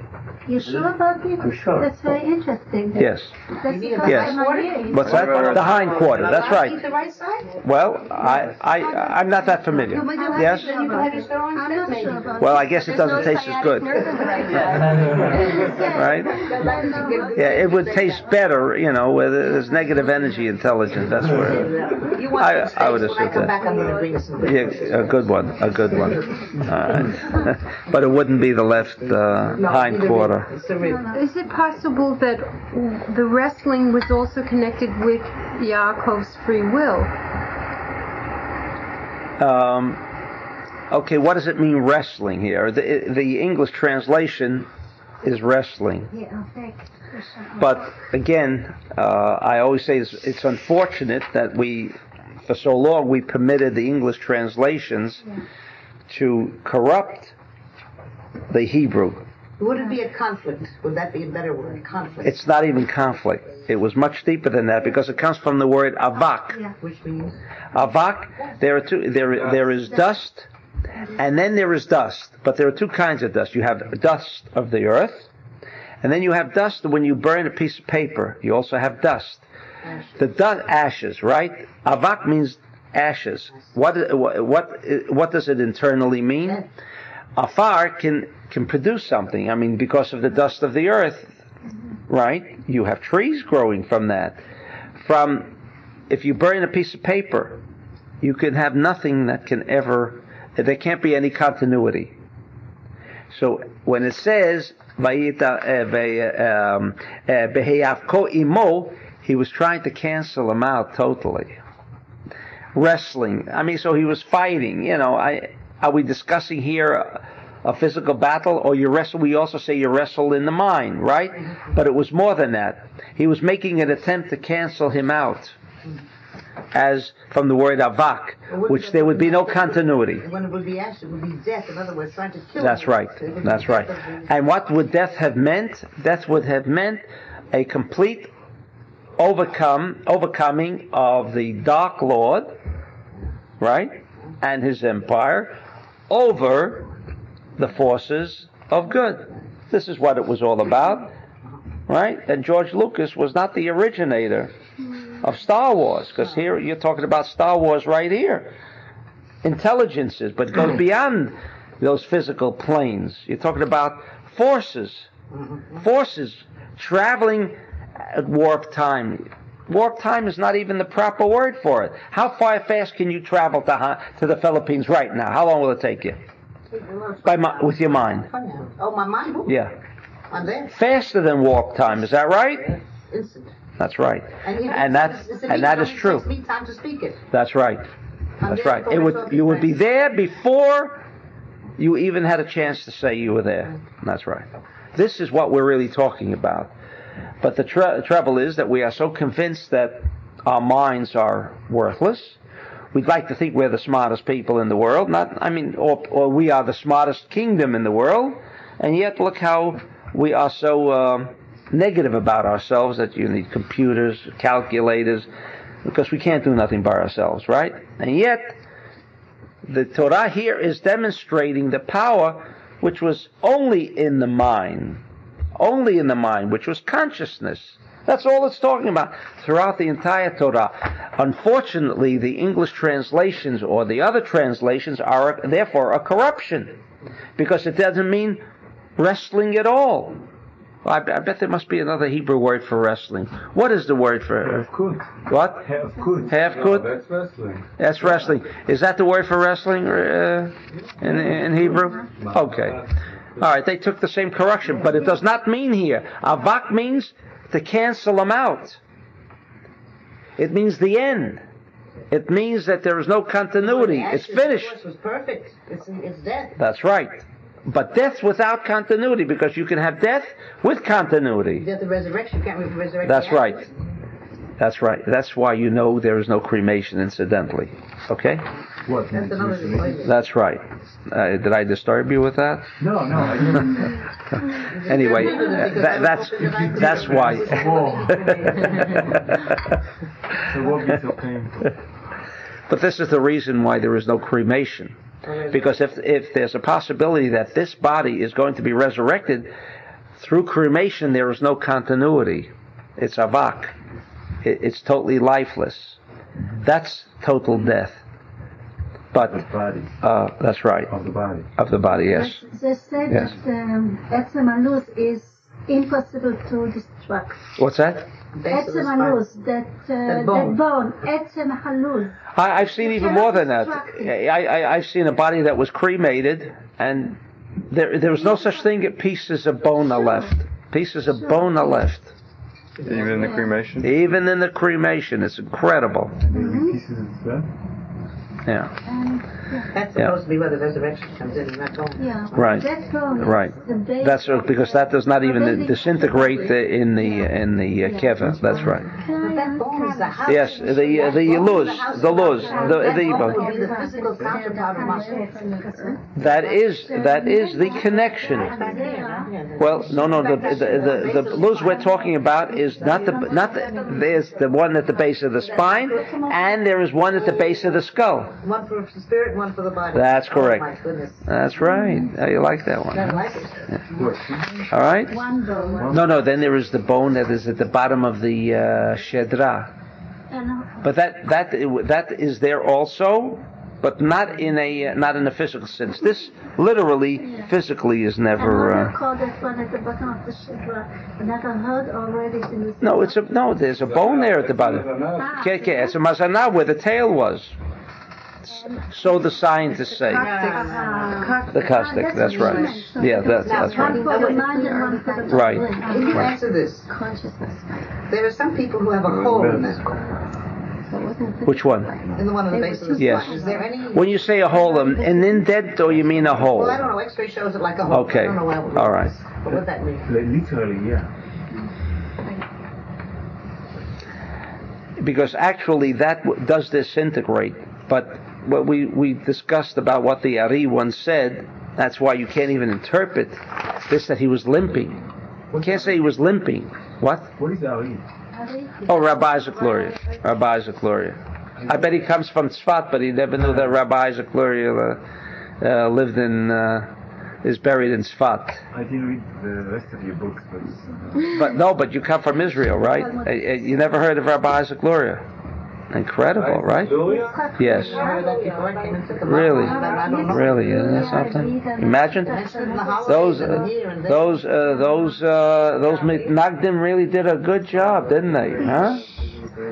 You sure about it? I'm sure. That's very interesting. Yes. That's You mean the the first Yes. time I hear it. What's that? The hind quarter. That's right. the right side? Well, I I I'm not that familiar. Yes. Then you can have your I'm not sure about Well. I guess it doesn't taste as good. Right? Yeah, it would taste better, you know, where there's negative energy intelligence. That's where. You want I- I would steaks, assume that. back, I'm gonna bring you some. Yeah, a good one, a good one. All right. but it wouldn't be the left uh, hind quarter. Is it possible that the wrestling was also connected with Yaakov's free will? Um, okay, what does it mean wrestling here? The, the English translation is wrestling. Yeah. But again, uh, I always say it's, it's unfortunate that we, for so long, we permitted the English translations to corrupt the Hebrew. Would it be a conflict? Would that be a better word? Conflict. It's not even conflict. It was much deeper than that because it comes from the word avak. Yeah. Which means Avak, there are two, there, there is dust, and then there is dust. But there are two kinds of dust. You have dust of the earth, and then you have dust when you burn a piece of paper. You also have dust. The dust, ashes, right? Avak means ashes. What, what, what, what does it internally mean? Afar can, can produce something. I mean, because of the dust of the earth, right? You have trees growing from that. From, if you burn a piece of paper, you can have nothing that can ever, there can't be any continuity. So when it says, "Vayita, eh, um, eh, imo, he was trying to cancel him out totally. Wrestling. I mean, so he was fighting. You know, I, are we discussing here a, physical battle, or you wrestle? We also say you wrestle in the mind, right? But it was more than that. He was making an attempt to cancel him out, as from the word avak, which there would be no continuity. when it would be ash, it would be death. In other words, trying to kill. That's him. right. That's right. death of the- And what would death have meant? Death would have meant a complete overcome, overcoming of the Dark Lord, right, and his empire over the forces of good. This is what it was all about, right? And George Lucas was not the originator of Star Wars, because here you're talking about Star Wars right here. Intelligences, but goes beyond those physical planes. You're talking about forces, forces traveling at warp time. Warp time is not even the proper word for it. How far fast can you travel to to the Philippines right now? How long will it take you? By mi- with your mind? Oh, my mind. Yeah, I'm there. faster than warp time. Is that right? Instant. That's right. And, And that's it's a and that is true. Me time to speak it. That's right. I'm That's right. It would you would be there before you even had a chance to say you were there. That's right. This is what we're really talking about. But the tr- trouble is that we are so convinced that our minds are worthless. We'd like to think we're the smartest people in the world. Not, I mean, or, or we are the smartest kingdom in the world. And yet, look how we are so um, negative about ourselves that you need computers, calculators, because we can't do nothing by ourselves, right? And yet, the Torah here is demonstrating the power which was only in the mind, only in the mind, which was consciousness. That's all it's talking about throughout the entire Torah. Unfortunately, the English translations or the other translations are therefore a corruption because it doesn't mean wrestling at all. I, I bet there must be another Hebrew word for wrestling. What is the word for Hefkut. what? Hefkut. Half No, that's wrestling. That's wrestling. Is that the word for wrestling uh, in, in Hebrew? Okay. All right, they took the same correction, but it does not mean here. Avak means to cancel them out. It means the end. It means that there is no continuity. The It's finished. was perfect. It's, it's death. That's right. But death without continuity, because you can have death with continuity. Death of resurrection. Can't re- resurrect. That's the right. That's right. That's why you know there is no cremation, incidentally. Okay? What? That's another. That's right. Uh, did I disturb you with that? No, no. I didn't. Anyway, that, that's that's why. It won't be so painful. but this is the reason why there is no cremation, because if if there's a possibility that this body is going to be resurrected through cremation, there is no continuity. It's avak. It, it's totally lifeless. That's total death. But body. uh, that's right Of the body. of the body. Yes. They say Yes. that um, Etzem Aluz is impossible to destruct. What's that? Base of the Etzem spine. That, uh, That that bone. bone, Etzem Haluz. I, I've seen even more than that. I, I, I've seen a body that was cremated, and there there was no such thing as pieces of bone are left. Pieces of bone are left. Even in the cremation? Even in the cremation, it's incredible. And Yeah. And, That's Yeah. supposed to be where the resurrection comes in, and that's all. yeah. Right. That bone is Right. the base That's uh, because that does not even disintegrate the- in the in the uh, keva. That's right. But that bone is the house. Yes, the uh, the That luz, the of luz, Malchut. the That the bone bone. would be the physical counterpart of Malchut. That is that is the connection. Well, no, no. The the the, the luz we're talking about is not the not the, there's the one at the base of the spine, and there is one at the base of the skull. One for the spirit, one for the body. That's correct. Oh my goodness. That's right. Oh, you like that one? I huh? like it. All right. one bone. No, no. Then there is the bone that is at the bottom of the uh, shedra. But that that that is there also, but not in a not in a physical sense. This literally, physically, is never. what do you Uh, call that one at the bottom of the shidra? And that I heard already in the no, it's a no. There's a bone there at the bottom. Ah, Okay, okay. It's a mazana where the tail was. So the scientists say. The coccyx. That's right. Yeah, that's that's right. for the mind and one for the Right. body. Can you answer this? Consciousness. There are some people who have a hole in that, So it wasn't Which one? in the one on the base of the Yes. spine. Is there any? When you say a hole, an indent, or you mean a hole? Well, I don't know. X-ray shows it like a hole. Okay. I don't know why it would All look right. this. What would that mean? Literally, yeah. because actually that w- does disintegrate. But what we, we discussed about what the Ari once said, that's why you can't even interpret this that he was limping. You can't say he was limping. What? What is Ari? Oh, Rabbi Isaac Luria. Rabbi Isaac Luria. I bet he comes from Tzfat, but he never knew that Rabbi Isaac Luria uh, uh, lived in, uh, is buried in Tzfat. I didn't read the rest of your books, but uh, But no, but you come from Israel, right? Uh, uh, You never heard of Rabbi Isaac Luria? Incredible, right? Yes. I heard that before I came into the Really? I don't know. Really, isn't that something? Imagine Mentioned in those uh, here and there. those uh, those uh, those Nagdim really did a good job, didn't they? Huh?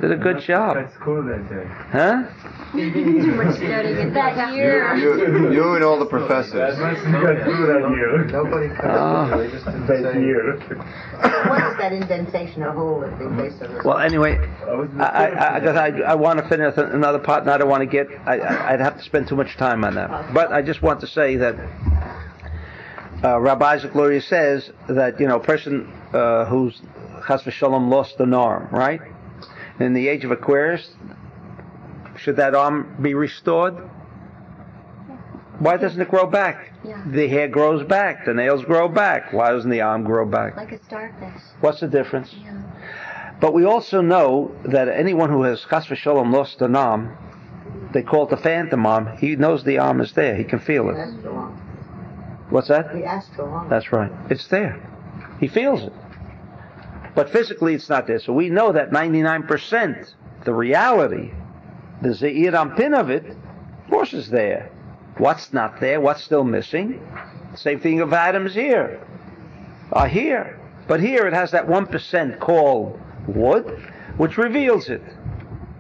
Did a good job, That's cool that day. huh? too much studying in that year. You, you and all the professors. That must be got through that year. Nobody Ah. comes to just didn't That say. year. What is that indentation or hole at the base of the Well, anyway, I I I, I, 'cause I, I want to finish another part, and I don't want to get. I, I, I'd have to spend too much time on that. But I just want to say that uh, Rabbi Isaac Luria says that you know, a person uh, who's chas v'shalom lost an arm, right? In the age of Aquarius, should that arm be restored? Why doesn't it grow back? Yeah. The hair grows back, the nails grow back. Why doesn't the arm grow back? Like a starfish. What's the difference? Yeah. But we also know that anyone who has chas v'shalom lost an arm, they call it the phantom arm. He knows the arm is there. He can feel it. astral arm? What's that? The astral arm. That's right. It's there. He feels it. But physically, it's not there. So we know that 99%, the reality, the Zeir Anpin of it, of course, is there. What's not there? What's still missing? Same thing of atoms here. Are here. But here it has that 1% called wood, which reveals it.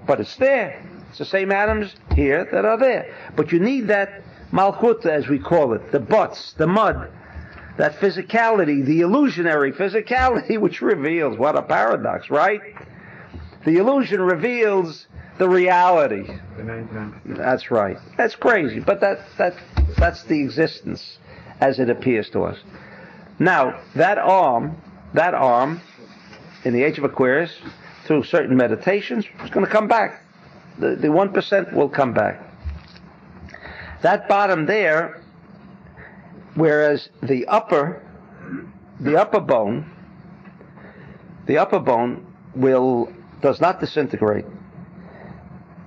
But it's there. It's the same atoms here that are there. But you need that malchut, as we call it, the butts, the mud, that physicality, the illusionary physicality, which reveals what a paradox, right? The illusion reveals the reality. That's right. That's crazy, but that that that's the existence as it appears to us. Now that arm, that arm, in the age of Aquarius, through certain meditations, is going to come back. The the one percent will come back. That bottom there, whereas the upper, the upper bone, the upper bone will does not disintegrate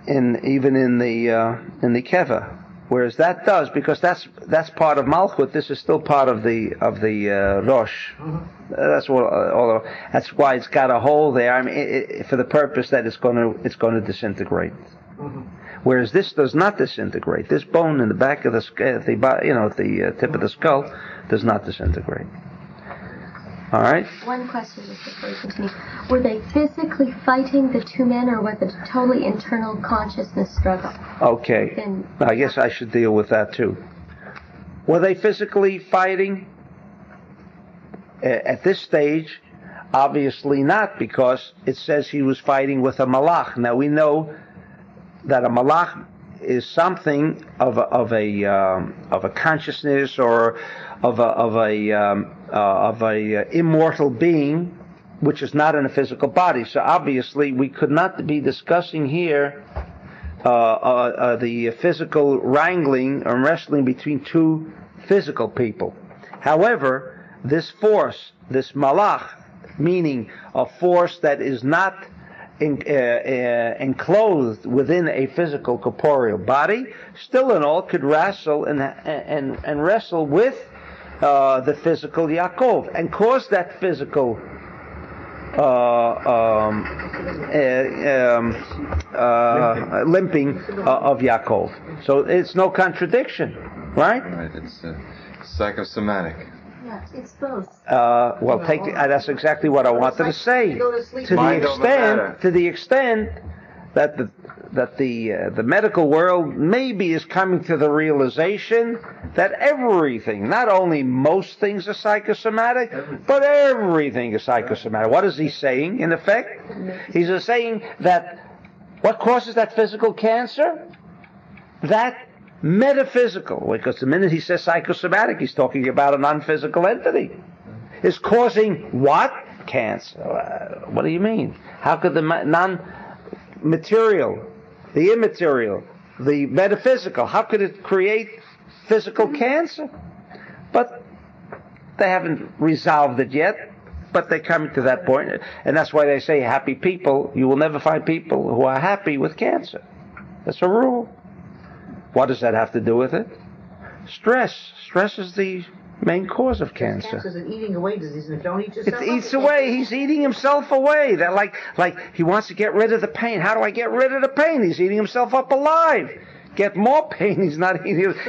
in even in the uh, in the keva, whereas that does because that's that's part of malchut. This is still part of the of the uh, rosh. Uh, That's what. Uh, all, that's why it's got a hole there. I mean, it, it, for the purpose that it's going to it's going to disintegrate. Whereas this does not disintegrate. This bone in the back of the uh, the you know at the uh, tip of the skull does not disintegrate. All right. One question just before you continue. Were they physically fighting the two men, or was it a totally internal consciousness struggle? Okay. I guess I should deal with that too. Were they physically fighting? At this stage, obviously not, because it says he was fighting with a malach. Now we know that a malach is something of a, of a um, of a consciousness or of a of a um, uh, of a uh, immortal being, which is not in a physical body. So obviously, we could not be discussing here uh, uh, uh, the physical wrangling and wrestling between two physical people. However, this force, this malach, meaning a force that is not in, uh, uh, enclosed within a physical corporeal body, still and all could wrestle and and and wrestle with uh, the physical Yaakov and cause that physical uh, um, uh, um, uh, limping of Yaakov. So it's no contradiction, right? Right, it's psychosomatic. Yeah, it's both. Uh, well, take the, uh, that's exactly what I wanted to say. To. To the Mind extent, to the extent that the that the uh, the medical world maybe is coming to the realization that everything, not only most things are psychosomatic, but everything is psychosomatic. What is he saying? In effect, he's saying that what causes that physical cancer? That metaphysical, because the minute he says psychosomatic, he's talking about a non-physical entity, is causing what? Cancer. Uh, what do you mean? How could the non-material, the immaterial, the metaphysical, how could it create physical cancer? But they haven't resolved it yet. But they're coming to that point, and that's why they say happy people. You will never find people who are happy with cancer. That's a rule. What does that have to do with it? Stress. Stress is the main cause of Cancer cancer. is an eating away disease, and if you don't eat It yourself, up, eats away. He's eating himself away. That like like he wants to get rid of the pain. How do I get rid of the pain? He's eating himself up alive. Get more pain. He's not eating.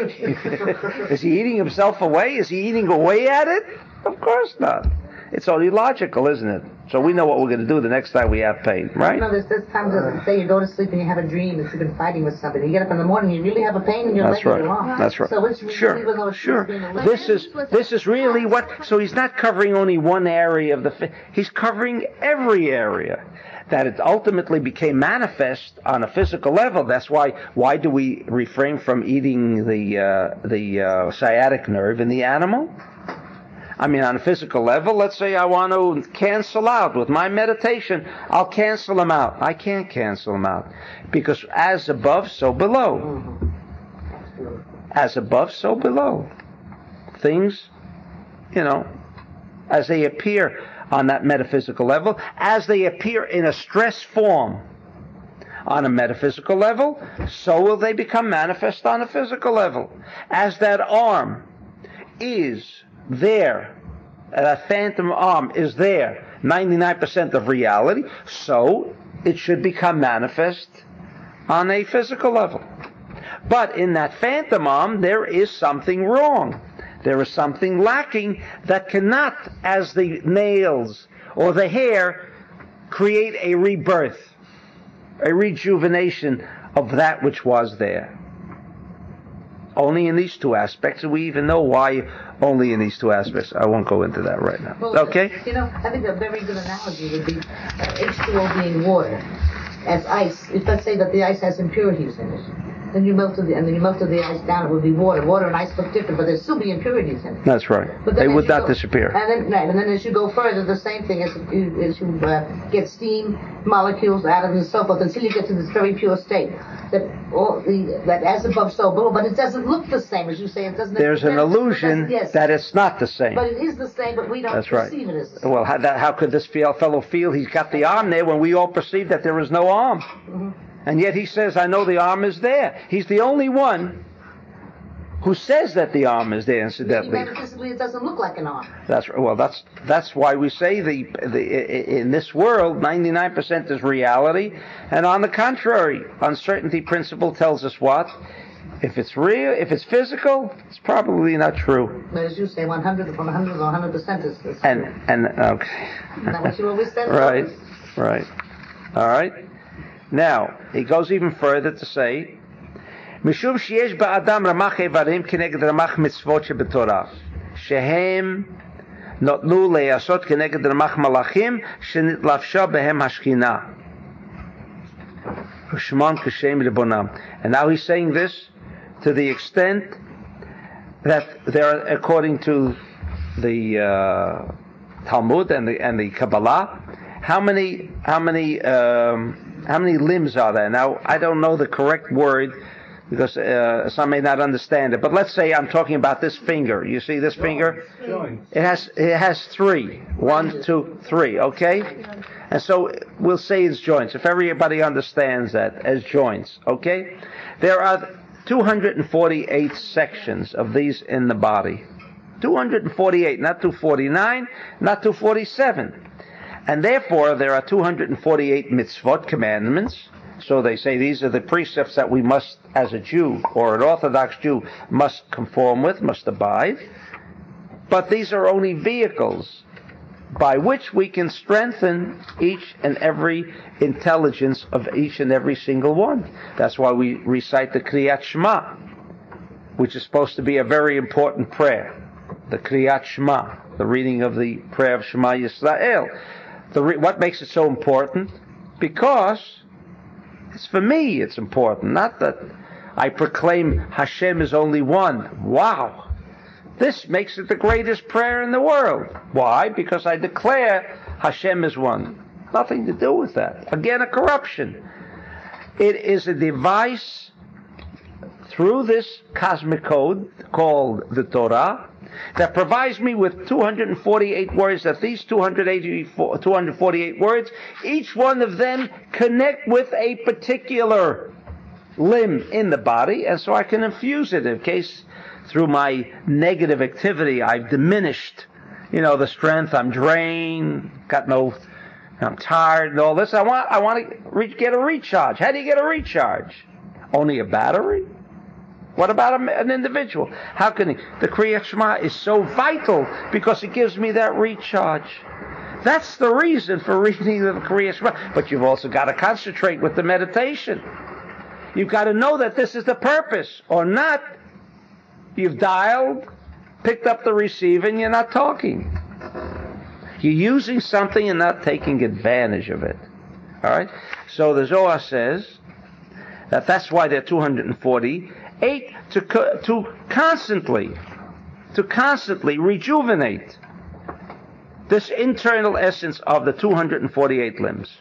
Is he eating himself away? Is he eating away at it? Of course not. It's only logical, isn't it? So we know what we're going to do the next time we have pain, right? You know, there's, there's times that say you go to sleep and you have a dream that you've been fighting with somebody. You get up in the morning, and you really have a pain in your That's leg right. arm. That's right. So it's really, Sure, sure. being a leg- This is this is really what. So he's not covering only one area of the. He's covering every area. That it ultimately became manifest on a physical level. That's why. Why do we refrain from eating the uh, the uh, sciatic nerve in the animal? I mean, on a physical level, let's say I want to cancel out with my meditation, I'll cancel them out. I can't cancel them out because as above, so below. As above, so below. Things, you know, as they appear on that metaphysical level, as they appear in a stress form on a metaphysical level, so will they become manifest on a physical level. As that arm is there, that phantom arm is there, 99% of reality, so it should become manifest on a physical level. But in that phantom arm, there is something wrong. There is something lacking that cannot, as the nails or the hair, create a rebirth, a rejuvenation of that which was there. Only in these two aspects, we even know why only in these two aspects. I won't go into that right now. Well, Okay? You know, I think a very good analogy would be uh, H2O being water. As ice, if let's say that the ice has impurities in it, then you melted the, and then you melted the ice down, it would be water. Water and ice look different, but there'd still be impurities in it. That's right. But They would not go- disappear. And then, right, and then as you go further, the same thing as you, as you uh, get steam molecules out of it and so forth until you get to this very pure state. That all the that as above, so below. But it doesn't look the same as you say. It doesn't. There's an it illusion yes, that it's not the same. But it is the same, but we don't That's right. perceive it as the same. Well, how, that, how could this fel- fellow feel he's got the arm there when we all perceive that there is no arm? Mm-hmm. And yet he says, I know the arm is there. He's the only one who says that the arm is there, incidentally. metaphysically, it doesn't look like an arm. That's well. That's that's why we say the, the in this world, 99% is reality, and on the contrary, uncertainty principle tells us what? If it's real, if it's physical, it's probably not true. But as you say, 100 from 100 to 100 percent is. is And and okay. Isn't that what you always said? right, right. All right. Now he goes even further to say, משום שיש באדם רמ"ח איברים כנגד רמ"ח מצוות שבתורה, שהם נותנו להיעשות כנגד רמ"ח מלאכים שנתלבשה בהם השכינה. Shman Kashem Ribonam. And now he's saying this to the extent that there, according to the uh, Talmud and the and the Kabbalah, how many how many um, how many limbs are there? Now I don't know the correct word because uh, some may not understand it. But let's say I'm talking about this finger. You see this finger? It has it has three. One, two, three. Okay, and so we'll say it's joints. If everybody understands that as joints, okay, there are 248 sections of these in the body. 248, not 249, not 247. And therefore, there are 248 mitzvot, commandments. So they say these are the precepts that we must, as a Jew or an Orthodox Jew, must conform with, must abide. But these are only vehicles by which we can strengthen each and every intelligence of each and every single one. That's why we recite the Kriyat Shema, which is supposed to be a very important prayer. The Kriyat Shema, the reading of the prayer of Shema Yisrael. Re- what makes it so important? Because it's for me it's important, not that I proclaim Hashem is only one. Wow. This makes it the greatest prayer in the world. Why? Because I declare Hashem is one. Nothing to do with that. Again, a corruption. It is a device through this cosmic code called the Torah that provides me with 248 words that these 284, 248 words, each one of them connect with a particular limb in the body, and so I can infuse it in case through my negative activity I've diminished, you know, the strength, I'm drained, got no, I'm tired and all this. I want, I want to get a recharge. How do you get a recharge? Only a battery? What about an individual? How can he? The Kriyat Shema is so vital because it gives me that recharge. That's the reason for reading the Kriyat Shema. But you've also got to concentrate with the meditation. You've got to know that this is the purpose, or not. You've dialed, picked up the receiver, and you're not talking. You're using something and not taking advantage of it. All right. So the Zohar says that that's why there are 240 eight to, to constantly, to constantly rejuvenate this internal essence of the 248 limbs.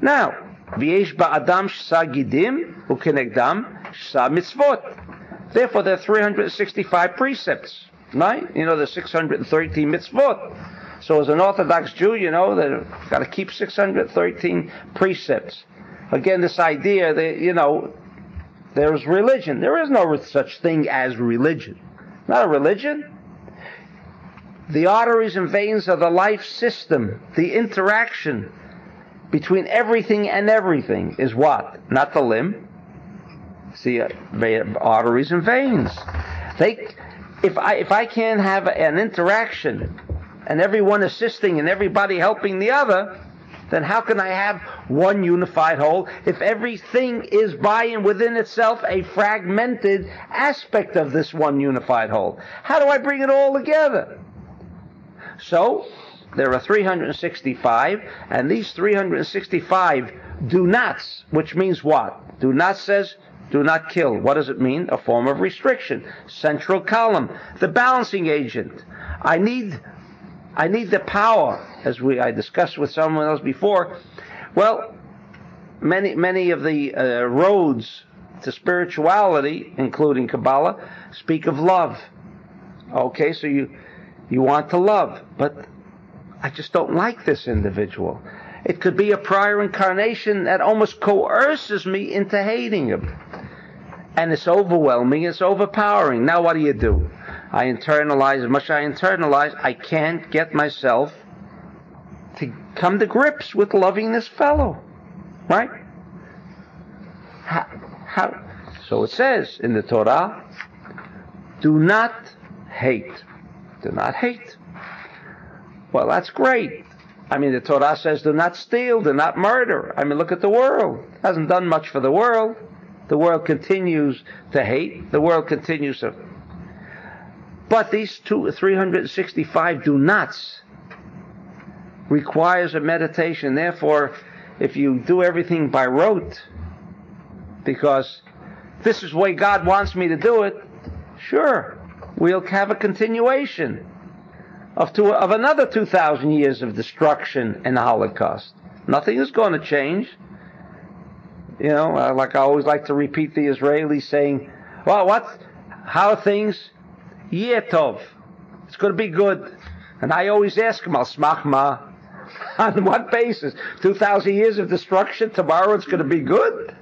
Now, v'yesh ba'adam shsa gidim u'kenegdam shsa mitzvot. Therefore, there are 365 precepts, right? You know, there's 613 mitzvot. So as an Orthodox Jew, you know, they've got to keep 613 precepts. Again, this idea that, you know, there's religion. There is no such thing as religion. Not a religion. The arteries and veins are the life system. The interaction between everything and everything is what? Not the limb. See, uh, arteries and veins. They, if I if I can't have an interaction and everyone assisting and everybody helping the other, then how can I have one unified whole if everything is by and within itself a fragmented aspect of this one unified whole? How do I bring it all together? So, there are 365, and these 365 do nots, which means what? Do not says do not kill. What does it mean? A form of restriction. Central column, the balancing agent. I need I need the power, as we I discussed with someone else before. Well, many many of the uh, roads to spirituality, including Kabbalah, speak of love. Okay, so you you want to love, but I just don't like this individual. It could be a prior incarnation that almost coerces me into hating him. And it's overwhelming, it's overpowering. Now what do you do? I internalize, as much as I internalize, I can't get myself to come to grips with loving this fellow. Right? How, how, so it says in the Torah, do not hate. Do not hate. Well, that's great. I mean, the Torah says do not steal, do not murder. I mean, look at the world. It hasn't done much for the world. The world continues to hate. The world continues to. But these two, 365 do nots requires a meditation. Therefore, if you do everything by rote, because this is the way God wants me to do it, sure, we'll have a continuation of two, of another 2,000 years of destruction and Holocaust. Nothing is going to change. You know, uh, like I always like to repeat the Israelis saying, well, what, how things? Yetov. It's going to be good. And I always ask them, al smachma, on what basis? 2,000 years of destruction, tomorrow it's going to be good?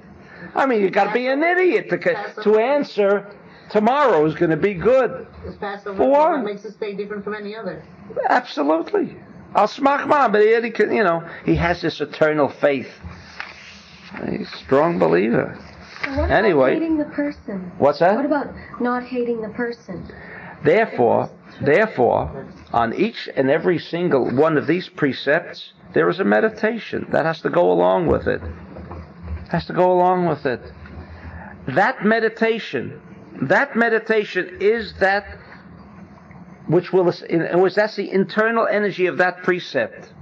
I mean, you've got to be an idiot to, to answer tomorrow is going to be good. This Passover For what? what makes this day different from any other. Absolutely. Al smachma, but he, he can- you know, he has this eternal faith. He's a strong believer. So what Anyway. about hating the person? What's What about not hating the person? Therefore, therefore, on each and every single one of these precepts, there is a meditation that has to go along with it. Has to go along with it. That meditation, that meditation is that which will, other that's the internal energy of that precept.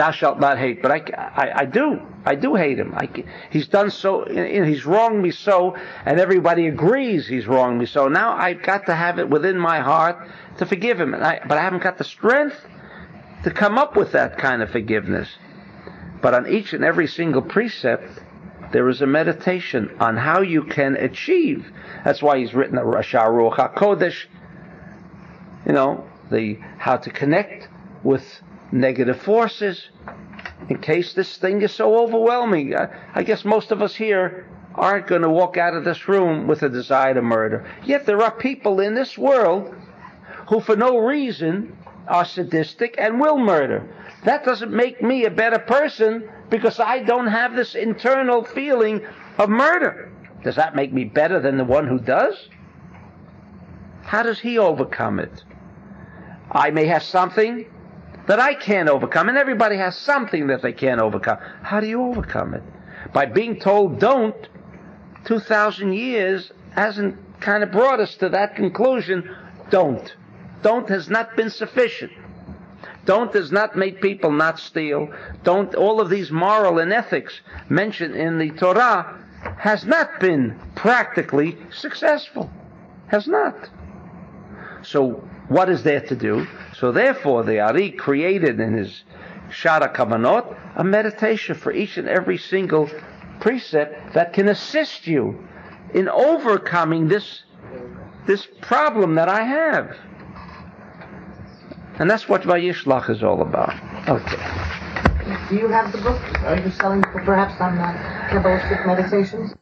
Thou shalt not hate, but I, I, I do, I do hate him. I, he's done so, and he's wronged me so, and everybody agrees he's wronged me so. Now I've got to have it within my heart to forgive him, I, but I haven't got the strength to come up with that kind of forgiveness. But on each and every single precept, there is a meditation on how you can achieve. That's why he's written a Rosh Ruach HaKodesh, you know, the how to connect with negative forces in case this thing is so overwhelming. I, I guess most of us here aren't going to walk out of this room with a desire to murder. Yet there are people in this world who, for no reason, are sadistic and will murder. That doesn't make me a better person because I don't have this internal feeling of murder. Does that make me better than the one who does? How does he overcome it? I may have something that I can't overcome, and everybody has something that they can't overcome. How do you overcome it? By being told don't, 2,000 years hasn't kind of brought us to that conclusion. Don't. Don't has not been sufficient. Don't has not made people not steal. Don't, all of these moral and ethics mentioned in the Torah has not been practically successful. Has not. So what is there to do? So therefore, the Ari created in his Sha'ar HaKavanot a meditation for each and every single precept that can assist you in overcoming this this problem that I have. And that's what Vayishlach is all about. Okay. Do you have the book? Are you selling perhaps on uh, Kabbalistic meditations?